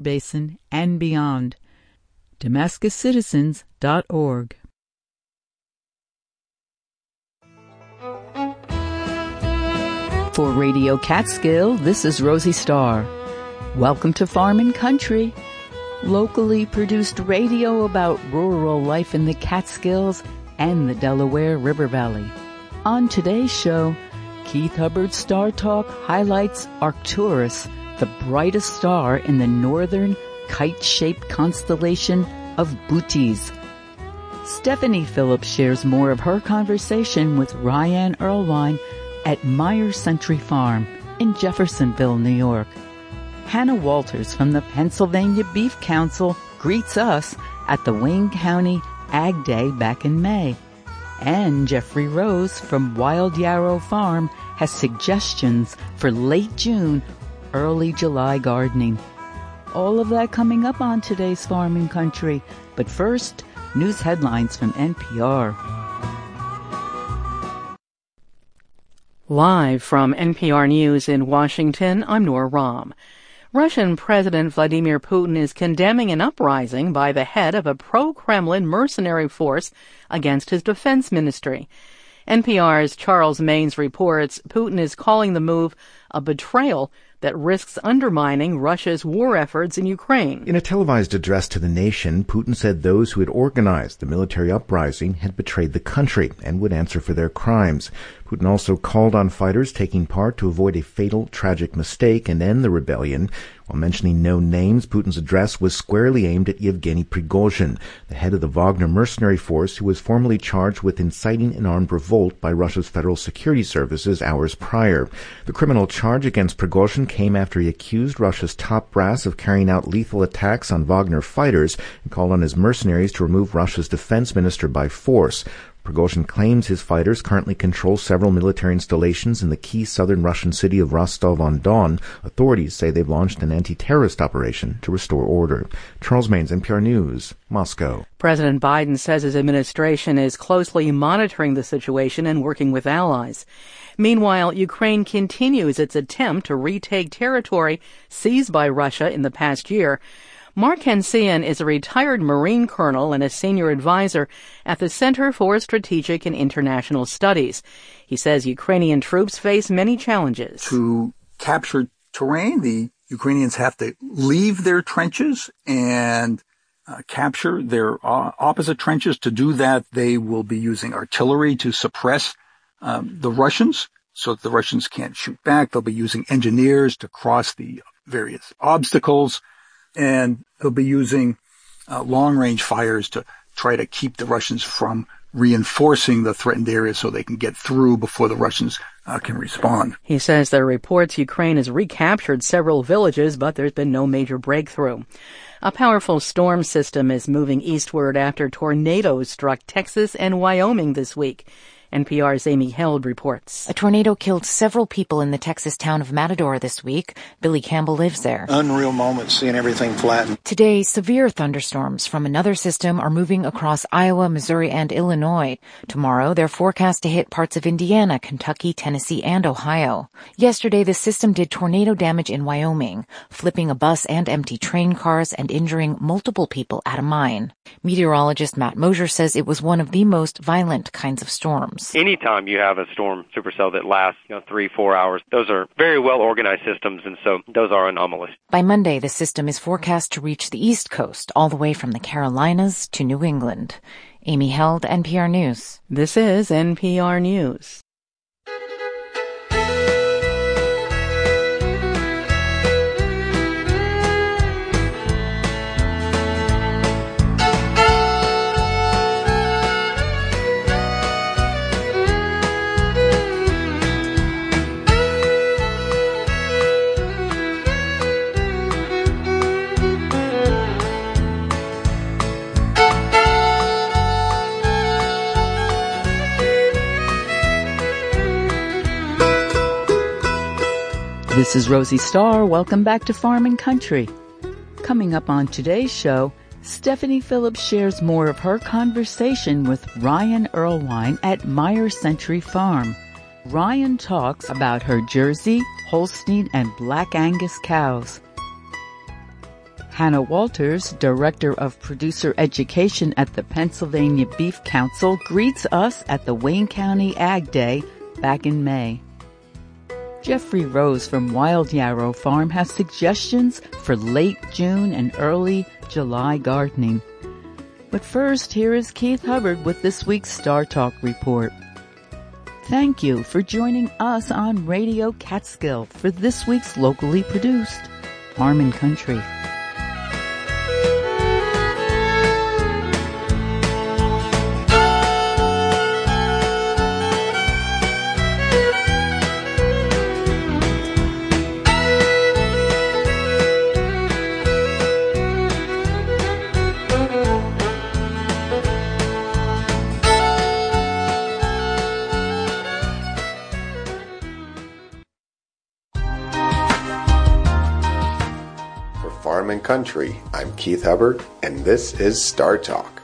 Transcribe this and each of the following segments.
Basin and beyond. DamascusCitizens.org. For Radio Catskill, this is Rosie Starr. Welcome to Farm and Country, locally produced radio about rural life in the Catskills and the Delaware River Valley. On today's show, Keith Hubbard's Star Talk highlights Arcturus, the brightest star in the northern kite-shaped constellation of Bootes. Stephanie Phillips shares more of her conversation with Ryan Erlewine at Meyer Century Farm in Jeffersonville, New York. Hannah Walters from the Pennsylvania Beef Council greets us at the Wayne County Ag Day back in May. And Jeffrey Rose from Wild Yarrow Farm has suggestions for late June, early July gardening. All of that coming up on today's Farm and Country. But first, news headlines from NPR. Live from NPR News in Washington, I'm Nora Raum. Russian President Vladimir Putin is condemning an uprising by the head of a pro-Kremlin mercenary force against his defense ministry. NPR's Charles Maynes reports Putin is calling the move a betrayal that risks undermining Russia's war efforts in Ukraine. In a televised address to the nation, Putin said those who had organized the military uprising had betrayed the country and would answer for their crimes. Putin also called on fighters taking part to avoid a fatal, tragic mistake and end the rebellion. While mentioning no names, Putin's address was squarely aimed at Yevgeny Prigozhin, the head of the Wagner mercenary force who was formally charged with inciting an armed revolt by Russia's Federal Security Services hours prior. The criminal charge against Prigozhin came after he accused Russia's top brass of carrying out lethal attacks on Wagner fighters and called on his mercenaries to remove Russia's defense minister by force. Prigozhin claims his fighters currently control several military installations in the key southern Russian city of Rostov-on-Don. Authorities say they've launched an anti-terrorist operation to restore order. Charles Maynes, NPR News, Moscow. President Biden says his administration is closely monitoring the situation and working with allies. Meanwhile, Ukraine continues its attempt to retake territory seized by Russia in the past year. Mark Cancian is a retired Marine colonel and a senior advisor at the Center for Strategic and International Studies. He says Ukrainian troops face many challenges. To capture terrain, the Ukrainians have to leave their trenches and uh, capture their uh, opposite trenches. To do that, they will be using artillery to suppress um, the Russians so that the Russians can't shoot back. They'll be using engineers to cross the various obstacles and they'll be using uh, long range fires to try to keep the Russians from reinforcing the threatened area so they can get through before the Russians uh, can respond. He says there are reports Ukraine has recaptured several villages, but there's been no major breakthrough. A powerful storm system is moving eastward after tornadoes struck Texas and Wyoming this week. NPR's Amy Held reports. A tornado killed several people in the Texas town of Matador this week. Billy Campbell lives there. Unreal moment seeing everything flatten. Today, severe thunderstorms from another system are moving across Iowa, Missouri, and Illinois. Tomorrow, they're forecast to hit parts of Indiana, Kentucky, Tennessee, and Ohio. Yesterday, the system did tornado damage in Wyoming, flipping a bus and empty train cars and injuring multiple people at a mine. Meteorologist Matt Mosier says it was one of the most violent kinds of storms. Anytime you have a storm supercell that lasts, you know, three, four hours, those are very well organized systems, and so those are anomalous. By Monday, the system is forecast to reach the East Coast, all the way from the Carolinas to New England. Amy Held, NPR News. This is NPR News. This is Rosie Starr. Welcome back to Farm and Country. Coming up on today's show, Stephanie Phillips shares more of her conversation with Ryan Erlewine at Meyer Century Farm. Ryan talks about her Jersey, Holstein, and Black Angus cows. Hannah Walters, Director of Producer Education at the Pennsylvania Beef Council, greets us at the Wayne County Ag Day back in May. Jeffrey Rose from Wild Yarrow Farm has suggestions for late June and early July gardening. But first, here is Keith Hubbard with this week's Star Talk report. Thank you for joining us on Radio Catskill for this week's locally produced Farm and Country. Country. I'm Keith Hubbard, and this is Star Talk.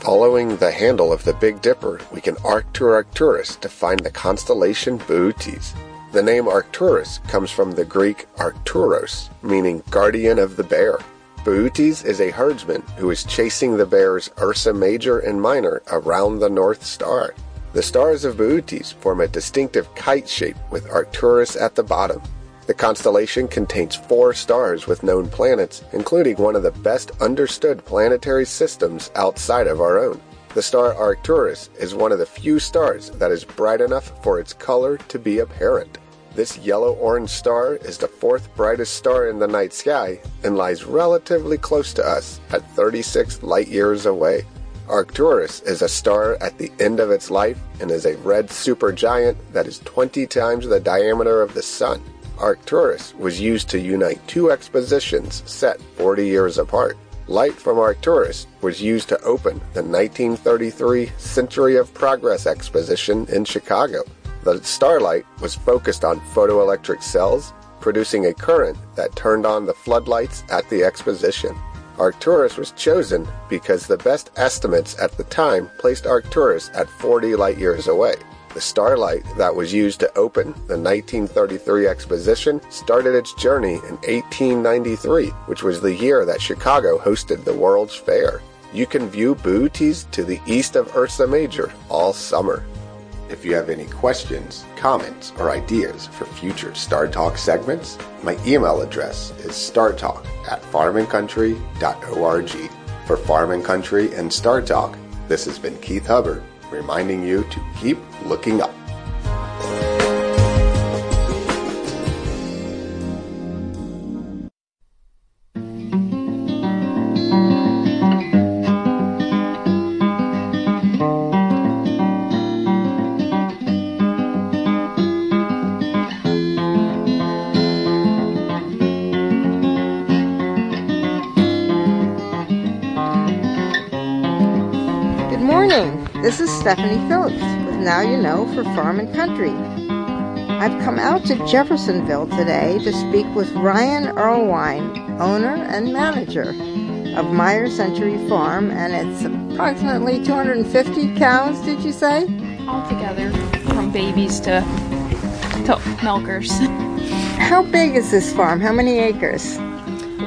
Following the handle of the Big Dipper, we can arc to Arcturus to find the constellation Bootes. The name Arcturus comes from the Greek Arcturos, meaning guardian of the bear. Bootes is a herdsman who is chasing the bears Ursa Major and Minor around the North Star. The stars of Bootes form a distinctive kite shape with Arcturus at the bottom. The constellation contains four stars with known planets, including one of the best understood planetary systems outside of our own. The star Arcturus is one of the few stars that is bright enough for its color to be apparent. This yellow orange star is the fourth brightest star in the night sky and lies relatively close to us at 36 light years away. Arcturus is a star at the end of its life and is a red supergiant that is 20 times the diameter of the Sun. Arcturus was used to unite two expositions set 40 years apart. Light from Arcturus was used to open the 1933 Century of Progress exposition in Chicago. The starlight was focused on photoelectric cells, producing a current that turned on the floodlights at the exposition. Arcturus was chosen because the best estimates at the time placed Arcturus at 40 light years away. The starlight that was used to open the 1933 exposition started its journey in 1893, which was the year that Chicago hosted the World's Fair. You can view Bootes to the east of Ursa Major all summer. If you have any questions, comments, or ideas for future Star Talk segments, my email address is startalk at farmandcountry.org. For Farm and Country and Star Talk, this has been Keith Hubbard reminding you to keep looking up. Know for Farm and Country. I've come out to Jeffersonville today to speak with Ryan Erlewine, owner and manager of Meyer Century Farm, and it's approximately 250 cows, did you say? Altogether, from babies to, to milkers. How big is this farm? How many acres?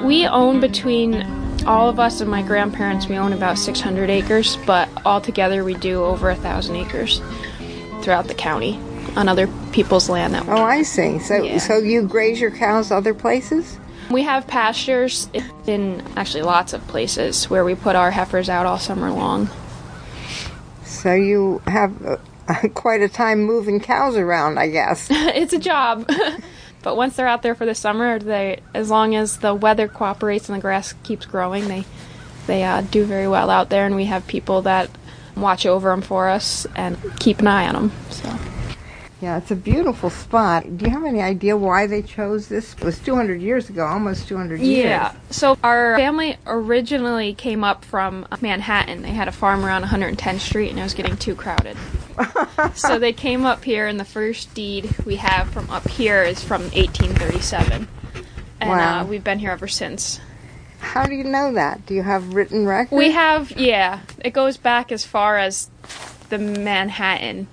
We own between all of us and my grandparents, we own about 600 acres, but altogether we do over a thousand acres throughout the county on other people's land. That oh, I see. So, yeah. so you graze your cows other places? We have pastures in actually lots of places where we put our heifers out all summer long. So you have uh, quite a time moving cows around, I guess. it's a job. But once they're out there for the summer, they as long as the weather cooperates and the grass keeps growing, they they uh, do very well out there, and we have people that watch over them for us and keep an eye on them. So. Yeah, it's a beautiful spot. Do you have any idea why they chose this? It was 200 years ago, almost 200 years. Yeah. So our family originally came up from Manhattan. They had a farm around 110th Street, and it was getting too crowded. so they came up here, and the first deed we have from up here is from 1837. And uh, wow. uh, we've been here ever since. How do you know that? Do you have written records? We have, yeah. It goes back as far as the Manhattan.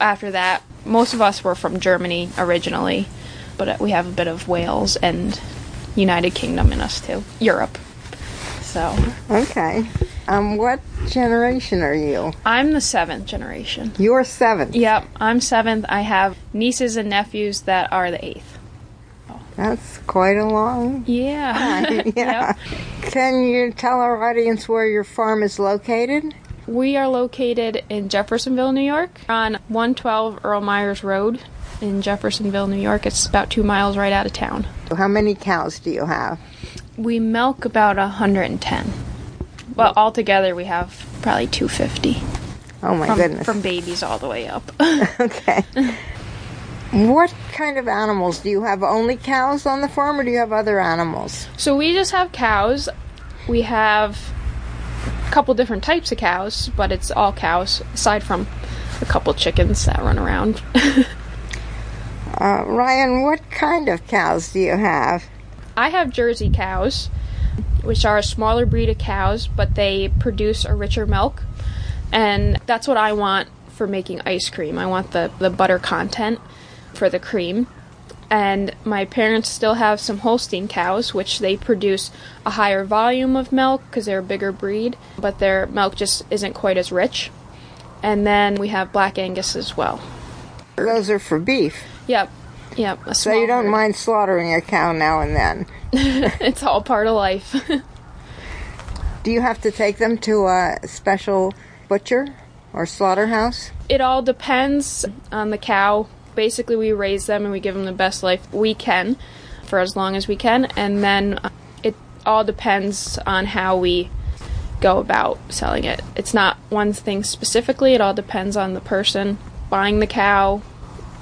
After that, most of us were from Germany originally, but we have a bit of Wales and United Kingdom in us too. Europe. So Okay. Um, what generation are you? I'm the seventh generation. You're seventh. Yep, I'm seventh. I have nieces and nephews that are the eighth. That's quite a long Yeah. Yeah. Can you tell our audience where your farm is located? We are located in Jeffersonville, New York, on 112 Earl Myers Road in Jeffersonville, New York. It's about two miles right out of town. So how many cows do you have? We milk about 110. Well, altogether we have probably 250. Oh my from, goodness. From babies all the way up. okay. What kind of animals do you have? Only cows on the farm, or do you have other animals? So we just have cows. We have a couple different types of cows, but it's all cows, aside from a couple chickens that run around. Uh, Ryan, what kind of cows do you have? I have Jersey cows, which are a smaller breed of cows, but they produce a richer milk. And that's what I want for making ice cream. I want the, the butter content for the cream. And my parents still have some Holstein cows, which they produce a higher volume of milk because they're a bigger breed, but their milk just isn't quite as rich. And then we have Black Angus as well. Those are for beef. Yep. Yep. So you don't herd. mind slaughtering a cow now and then. it's all part of life. Do you have to take them to a special butcher or slaughterhouse? It all depends on the cow. Basically, we raise them and we give them the best life we can for as long as we can, and then uh, it all depends on how we go about selling it. It's not one thing specifically, it all depends on the person buying the cow,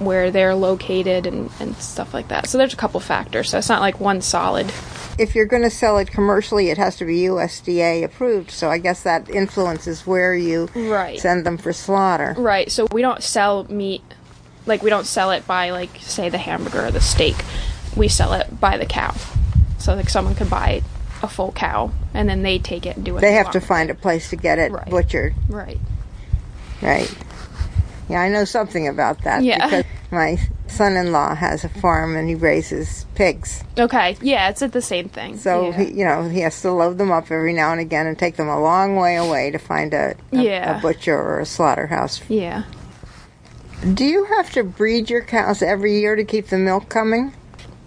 where they're located, and, and stuff like that. So there's a couple factors, so it's not like one solid. If you're going to sell it commercially, it has to be USDA approved. So I guess that influences where you Right. send them for slaughter. Right. So we don't sell meat like we don't sell it by like say the hamburger or the steak. We sell it by the cow. So like someone could buy a full cow and then they take it and do it. They they, have want to find a place to get it Right. butchered. Right. Right. Yeah, I know something about that Yeah. because my son-in-law has a farm and he raises pigs. Okay. Yeah, it's at the same thing. So yeah. he, you know, he has to load them up every now and again and take them a long way away to find a, a, Yeah. a butcher or a slaughterhouse. yeah. Do you have to breed your cows every year to keep the milk coming?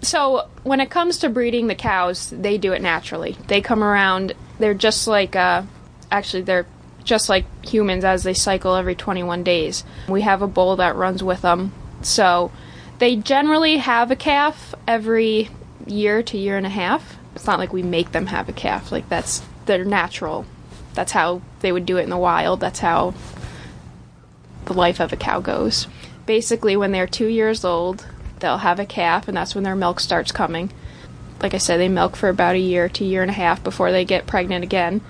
So when it comes to breeding the cows, they do it naturally. They come around. They're just like, uh, actually, they're just like humans as they cycle every 21 days. We have a bull that runs with them, so they generally have a calf every year to year and a half. It's not like we make them have a calf. Like that's they're natural. That's how they would do it in the wild. That's how the life of a cow goes. Basically, when they're two years old, they'll have a calf, and that's when their milk starts coming. Like I said, they milk for about a year to a year and a half before they get pregnant again.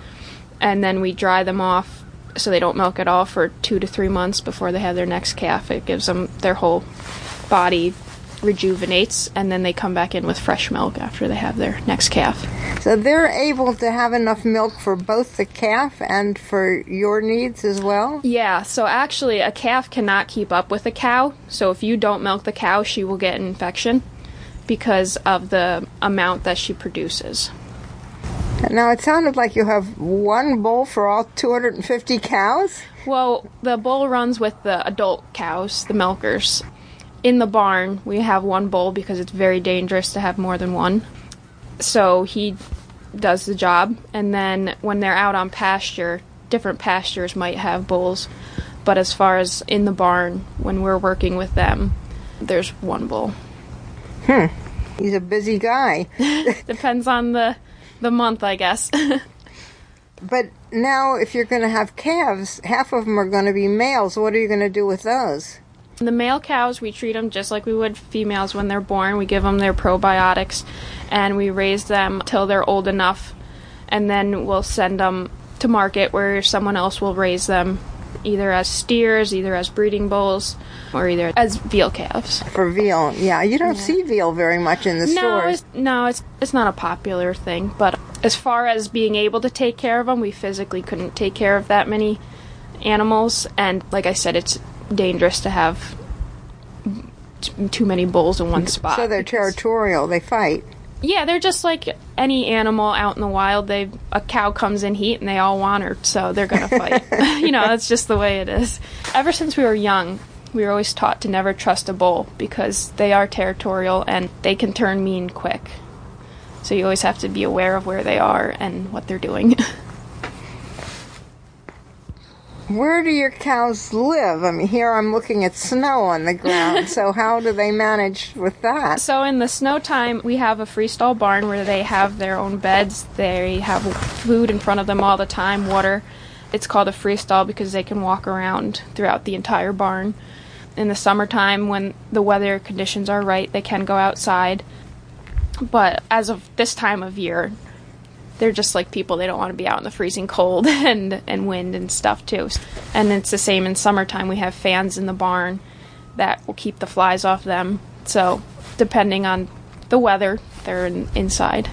And then we dry them off so they don't milk at all for two to three months before they have their next calf. It gives them their whole body rejuvenates, and then they come back in with fresh milk after they have their next calf. So they're able to have enough milk for both the calf and for your needs as well? Yeah, so actually, a calf cannot keep up with a cow. So if you don't milk the cow, she will get an infection because of the amount that she produces. Now it sounded like you have one bull for all 250 cows? Well, the bull runs with the adult cows, the milkers. In the barn, we have one bull because it's very dangerous to have more than one. So he does the job, and then when they're out on pasture, different pastures might have bulls. But as far as in the barn, when we're working with them, there's one bull. Hmm. He's a busy guy. Depends on the the month, I guess. But now, if you're going to have calves, half of them are going to be males. What are you going to do with those? The male cows, we treat them just like we would females when they're born. We give them their probiotics and we raise them till they're old enough, and then we'll send them to market where someone else will raise them either as steers, either as breeding bulls, or either as veal calves. For veal, yeah, you don't see veal very much in the No, stores. it's, no, it's it's not a popular thing. But as far as being able to take care of them, we physically couldn't take care of that many animals. And like I said, it's dangerous to have t- too many bulls in one spot. So they're territorial. They fight. Yeah, they're just like any animal out in the wild. They a cow comes in heat and they all want her, so they're gonna fight. you know, that's just the way it is. Ever since we were young, we were always taught to never trust a bull because they are territorial and they can turn mean quick. So you always have to be aware of where they are and what they're doing. Where do your cows live? I mean, here I'm looking at snow on the ground. so how do they manage with that? So in the snow time, we have a freestall barn where they have their own beds. They have food in front of them all the time, water. It's called a freestall because they can walk around throughout the entire barn. In the summertime, when the weather conditions are right, they can go outside. But as of this time of year, they're just like people they don't want to be out in the freezing cold and and wind and stuff too. And it's the same in summertime. We have fans in the barn that will keep the flies off them. So depending on the weather they're in, inside.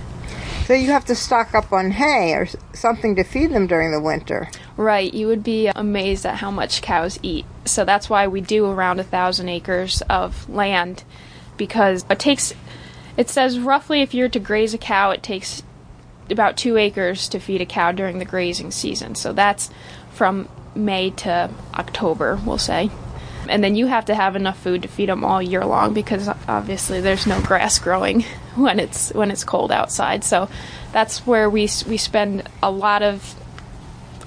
So you have to stock up on hay or something to feed them during the winter. Right. You would be amazed at how much cows eat. So that's why we do around a thousand acres of land because it takes it says roughly if you're to graze a cow it takes about two acres to feed a cow during the grazing season. So that's from May to October, we'll say. And then you have to have enough food to feed them all year long because obviously there's no grass growing when it's when it's cold outside. So that's where we we spend a lot of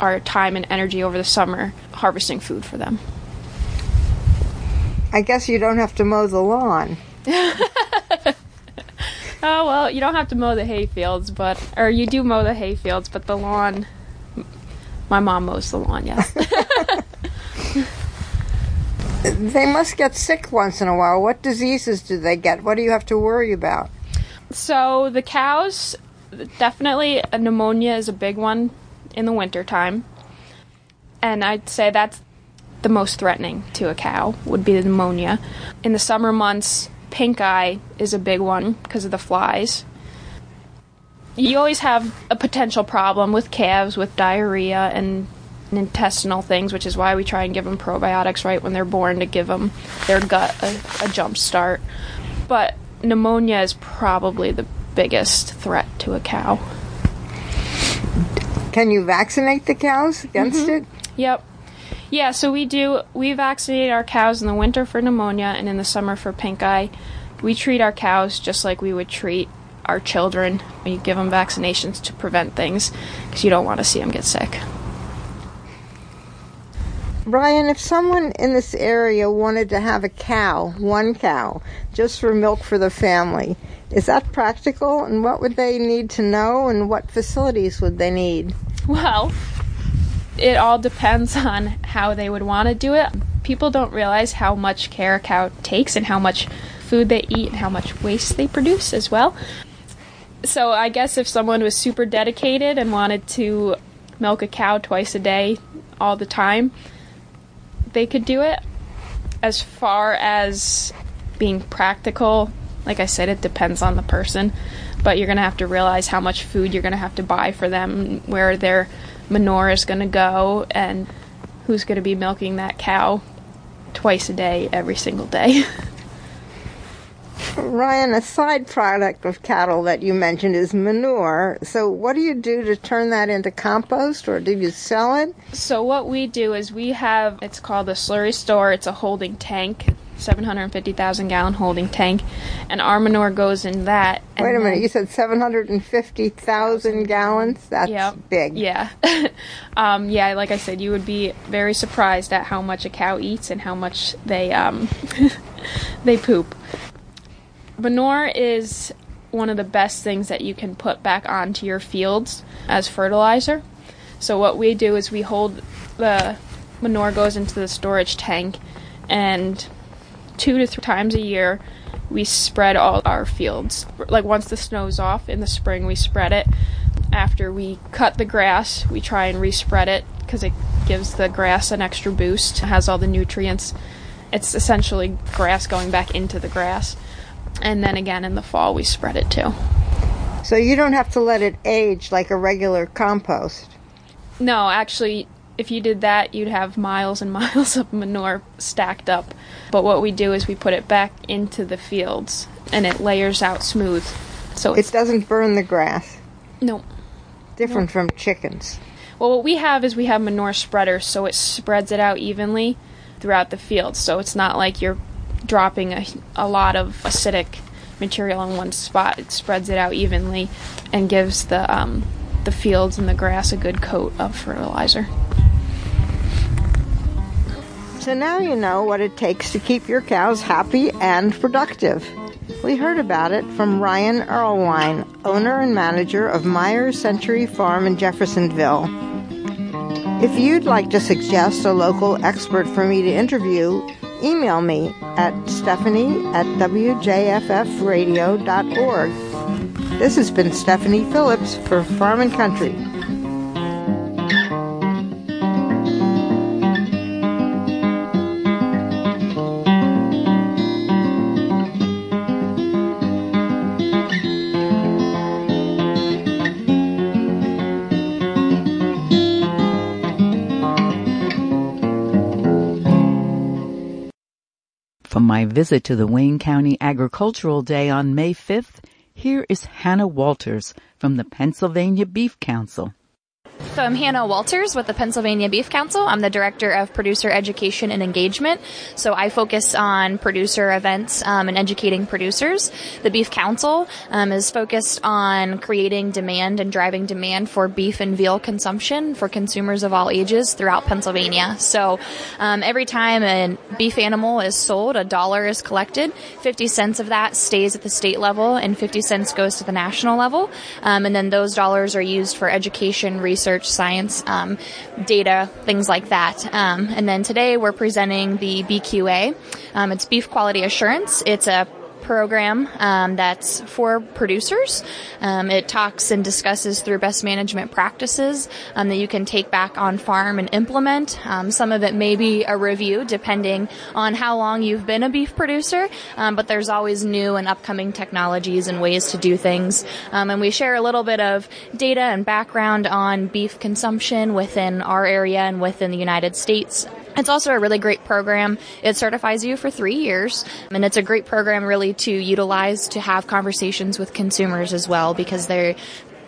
our time and energy over the summer harvesting food for them. I guess you don't have to mow the lawn. Oh well, you don't have to mow the hay fields, but or you do mow the hay fields, but the lawn. My mom mows the lawn. Yes. they must get sick once in a while. What diseases do they get? What do you have to worry about? So the cows, definitely pneumonia is a big one in the winter time, and I'd say that's the most threatening to a cow would be the pneumonia. In the summer months, pink eye is a big one because of the flies. You always have a potential problem with calves with diarrhea and, intestinal things, which is why we try and give them probiotics right when they're born to give them their gut a, a jump start. But pneumonia is probably the biggest threat to a cow. Can you vaccinate the cows against mm-hmm. it? Yep. Yeah, so we do. We vaccinate our cows in the winter for pneumonia and in the summer for pink eye. We treat our cows just like we would treat our children. We give them vaccinations to prevent things because you don't want to see them get sick. Brian, if someone in this area wanted to have a cow, one cow, just for milk for the family, is that practical? And what would they need to know? And what facilities would they need? Well, it all depends on how they would want to do it. People don't realize how much care a cow takes and how much food they eat and how much waste they produce as well. So I guess if someone was super dedicated and wanted to milk a cow twice a day all the time, they could do it. As far as being practical, like I said, it depends on the person. But you're going to have to realize how much food you're going to have to buy for them, where they're manure is going to go and who's going to be milking that cow twice a day every single day. Ryan, a side product of cattle that you mentioned is manure. So, what do you do to turn that into compost, or do you sell it? So, what we do is we have it's called a slurry store. It's a holding tank 750,000 gallon holding tank, and our manure goes in that. Wait a minute, you said 750,000 gallons? That's yep, big. Yeah. um, yeah, like I said, you would be very surprised at how much a cow eats and how much they um, they poop. Manure is one of the best things that you can put back onto your fields as fertilizer. So what we do is we hold the manure goes into the storage tank and two to three times a year we spread all our fields. Like once the snow's off in the spring, we spread it. After we cut the grass, we try and respread it because it gives the grass an extra boost. It has all the nutrients. It's essentially grass going back into the grass. And then again in the fall, we spread it too. So you don't have to let it age like a regular compost. No, actually, if you did that, you'd have miles and miles of manure stacked up. But what we do is we put it back into the fields and it layers out smooth. So it doesn't burn the grass. No. Different from chickens. Well, what we have is we have manure spreaders, so it spreads it out evenly throughout the field. So it's not like you're dropping a, a lot of acidic material in one spot. It spreads it out evenly and gives the um, the fields and the grass a good coat of fertilizer. So now you know what it takes to keep your cows happy and productive. We heard about it from Ryan Erlewine, owner and manager of Myers Century Farm in Jeffersonville. If you'd like to suggest a local expert for me to interview, email me at stephanie at wjffradio.org. This has been Stephanie Phillips for Farm and Country. My visit to the Wayne County Agricultural Day on May 5th, here is Hannah Walters from the Pennsylvania Beef Council. I'm Hannah Walters with the Pennsylvania Beef Council. I'm the Director of Producer Education and Engagement. So I focus on producer events um, and educating producers. The Beef Council um, is focused on creating demand and driving demand for beef and veal consumption for consumers of all ages throughout Pennsylvania. So um, every time a beef animal is sold, a dollar is collected. 50 cents of that stays at the state level and 50 cents goes to the national level. Um, and then those dollars are used for education, research, science, um, data, things like that. Um, and then today we're presenting the BQA. Um, it's Beef Quality Assurance. It's a program um, that's for producers. Um, it talks and discusses through best management practices um, that you can take back on farm and implement. Um, some of it may be a review depending on how long you've been a beef producer, um, but there's always new and upcoming technologies and ways to do things. Um, and we share a little bit of data and background on beef consumption within our area and within the United States. It's also a really great program. It certifies you for three years, and it's a great program really to utilize to have conversations with consumers as well because they're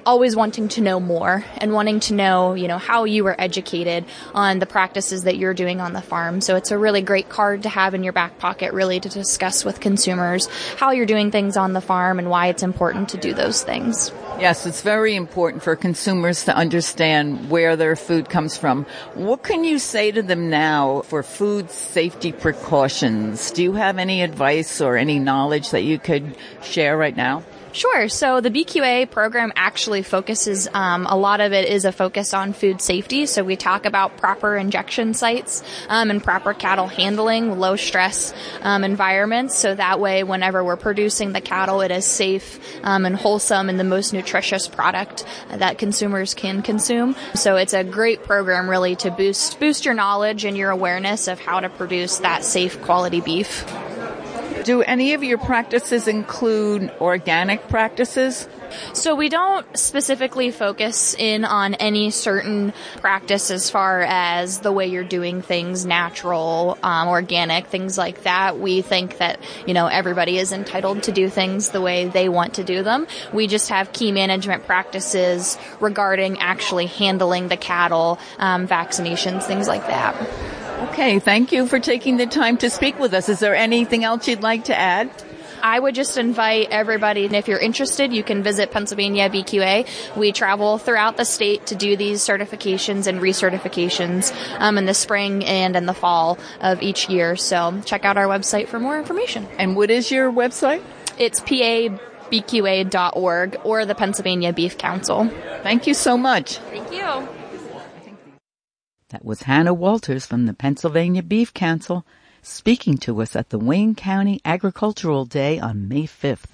always wanting to know more and wanting to know, you know, how you were educated on the practices that you're doing on the farm. So it's a really great card to have in your back pocket really to discuss with consumers how you're doing things on the farm and why it's important to do those things. Yes, it's very important for consumers to understand where their food comes from. What can you say to them now for food safety precautions? Do you have any advice or any knowledge that you could share right now? Sure. So the BQA program actually focuses, um, a lot of it is a focus on food safety. So we talk about proper injection sites um, and proper cattle handling, low stress um, environments. So that way, whenever we're producing the cattle, it is safe um, and wholesome and the most nutritious product that consumers can consume. So it's a great program really to boost boost your knowledge and your awareness of how to produce that safe quality beef. Do any of your practices include organic practices? So we don't specifically focus in on any certain practice as far as the way you're doing things, natural, um, organic, things like that. We think that, you know, everybody is entitled to do things the way they want to do them. We just have key management practices regarding actually handling the cattle, um, vaccinations, things like that. Okay, thank you for taking the time to speak with us. Is there anything else you'd like to add? I would just invite everybody, and if you're interested, you can visit Pennsylvania BQA. We travel throughout the state to do these certifications and recertifications um, in the spring and in the fall of each year. So check out our website for more information. And what is your website? It's pabqa.org or the Pennsylvania Beef Council. Thank you so much. Thank you. That was Hannah Walters from the Pennsylvania Beef Council speaking to us at the Wayne County Agricultural Day on May 5th.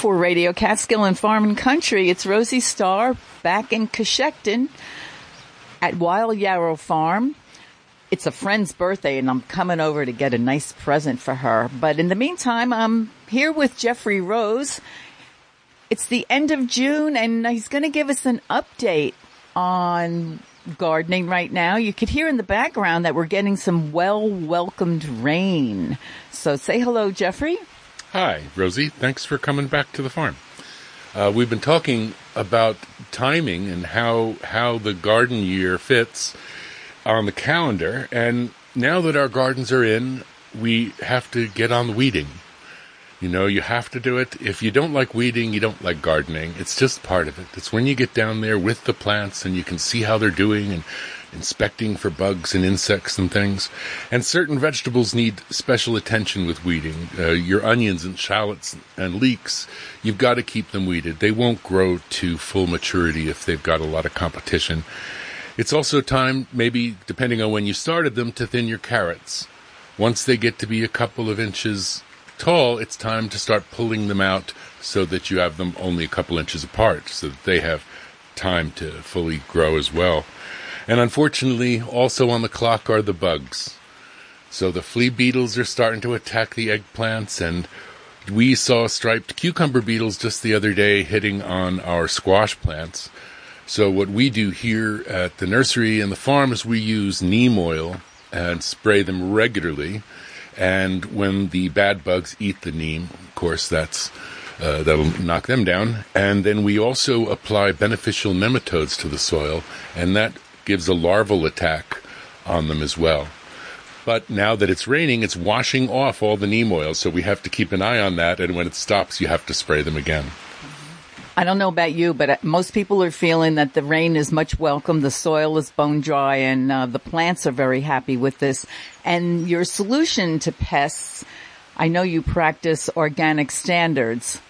For Radio Catskill and Farm and Country, it's Rosie Starr back in Cochecton at Wild Yarrow Farm. It's a friend's birthday and I'm coming over to get a nice present for her. But in the meantime, I'm here with Jeffrey Rose. It's the end of June and he's going to give us an update on gardening right now. You could hear in the background that we're getting some well welcomed rain. So say hello, Jeffrey. Hi, Rosie. Thanks for coming back to the farm. Uh, we've been talking about timing and how how the garden year fits on the calendar, and now that our gardens are in, we have to get on the weeding. You know, you have to do it. If you don't like weeding, you don't like gardening. It's just part of it. It's when you get down there with the plants and you can see how they're doing and inspecting for bugs and insects and things. And certain vegetables need special attention with weeding. Uh, your onions and shallots and leeks, you've got to keep them weeded. They won't grow to full maturity if they've got a lot of competition. It's also time, maybe depending on when you started them, to thin your carrots. Once they get to be a couple of inches tall, it's time to start pulling them out so that you have them only a couple inches apart so that they have time to fully grow as well. And unfortunately, also on the clock are the bugs. So the flea beetles are starting to attack the eggplants and we saw striped cucumber beetles just the other day hitting on our squash plants. So what we do here at the nursery and the farm is we use neem oil and spray them regularly and when the bad bugs eat the neem, of course, that's uh, that'll knock them down. And then we also apply beneficial nematodes to the soil, and that gives a larval attack on them as well. But now that it's raining, it's washing off all the neem oil, so we have to keep an eye on that. And when it stops, you have to spray them again. I don't know about you, but uh, most people are feeling that the rain is much welcome. The soil is bone dry and uh, the plants are very happy with this. And your solution to pests, I know you practice organic standards.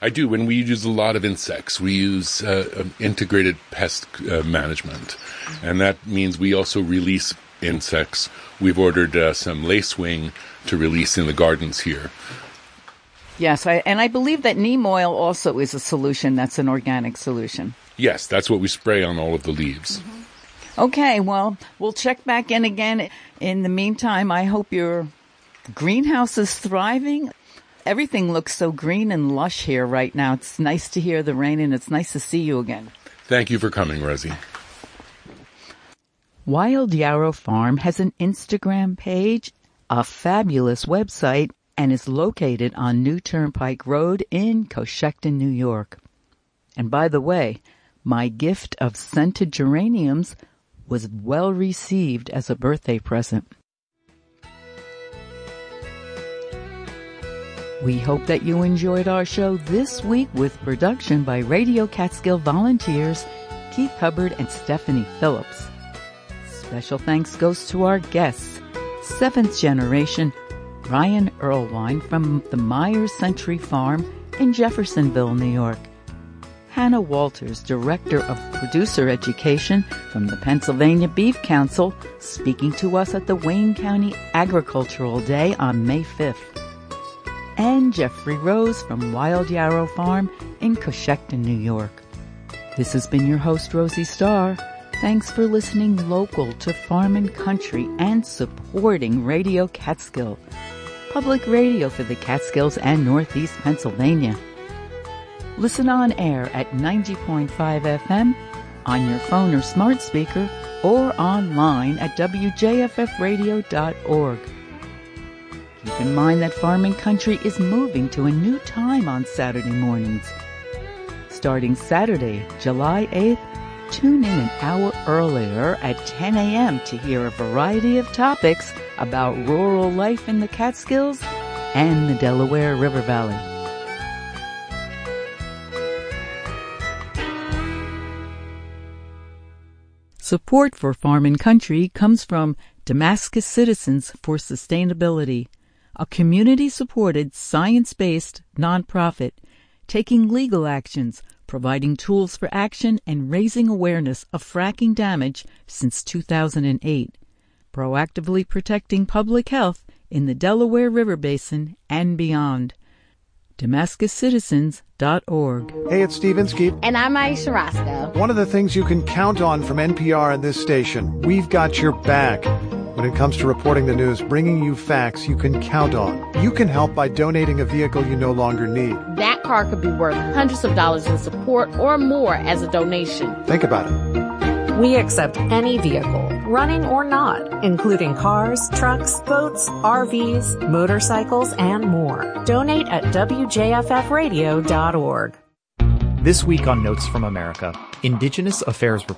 I do. and we use a lot of insects, we use uh, um, integrated pest uh, management. And that means we also release insects. We've ordered uh, some lacewing to release in the gardens here. Yes, I, and I believe that neem oil also is a solution that's an organic solution. Yes, that's what we spray on all of the leaves. Mm-hmm. Okay, well, we'll check back in again. In the meantime, I hope your greenhouse is thriving. Everything looks so green and lush here right now. It's nice to hear the rain and it's nice to see you again. Thank you for coming, Rosie. Wild Yarrow Farm has an Instagram page, a fabulous website, and is located on New Turnpike Road in Cochecton, New York. And by the way, my gift of scented geraniums was well received as a birthday present. We hope that you enjoyed our show this week with production by Radio Catskill volunteers Keith Hubbard and Stephanie Phillips. Special thanks goes to our guests, seventh generation Ryan Erlewine from the Myers Century Farm in Jeffersonville, New York. Hannah Walters, Director of Producer Education from the Pennsylvania Beef Council, speaking to us at the Wayne County Agricultural Day on May 5th. And Jeffrey Rose from Wild Yarrow Farm in Cochecton, New York. This has been your host, Rosie Starr. Thanks for listening local to Farm and Country and supporting Radio Catskill public radio for the Catskills and Northeast Pennsylvania. Listen on air at 90.5 FM, on your phone or smart speaker, or online at wjffradio.org. Keep in mind that Farm and Country is moving to a new time on Saturday mornings. Starting Saturday, July 8th, tune in an hour earlier at 10 a.m. to hear a variety of topics about rural life in the Catskills and the Delaware River Valley. Support for Farm and Country comes from Damascus Citizens for Sustainability, a community supported, science based nonprofit taking legal actions, providing tools for action, and raising awareness of fracking damage since 2008 proactively protecting public health in the Delaware River Basin and beyond. DamascusCitizens.org. Hey, it's Steve Inskeep. And I'm Ayesha Rascoe. One of the things you can count on from NPR and this station, we've got your back. When it comes to reporting the news, bringing you facts you can count on. You can help by donating a vehicle you no longer need. That car could be worth hundreds of dollars in support or more as a donation. Think about it. We accept any vehicle, running or not, including cars, trucks, boats, RVs, motorcycles, and more. Donate at WJFFradio.org. This week on Notes from America, Indigenous Affairs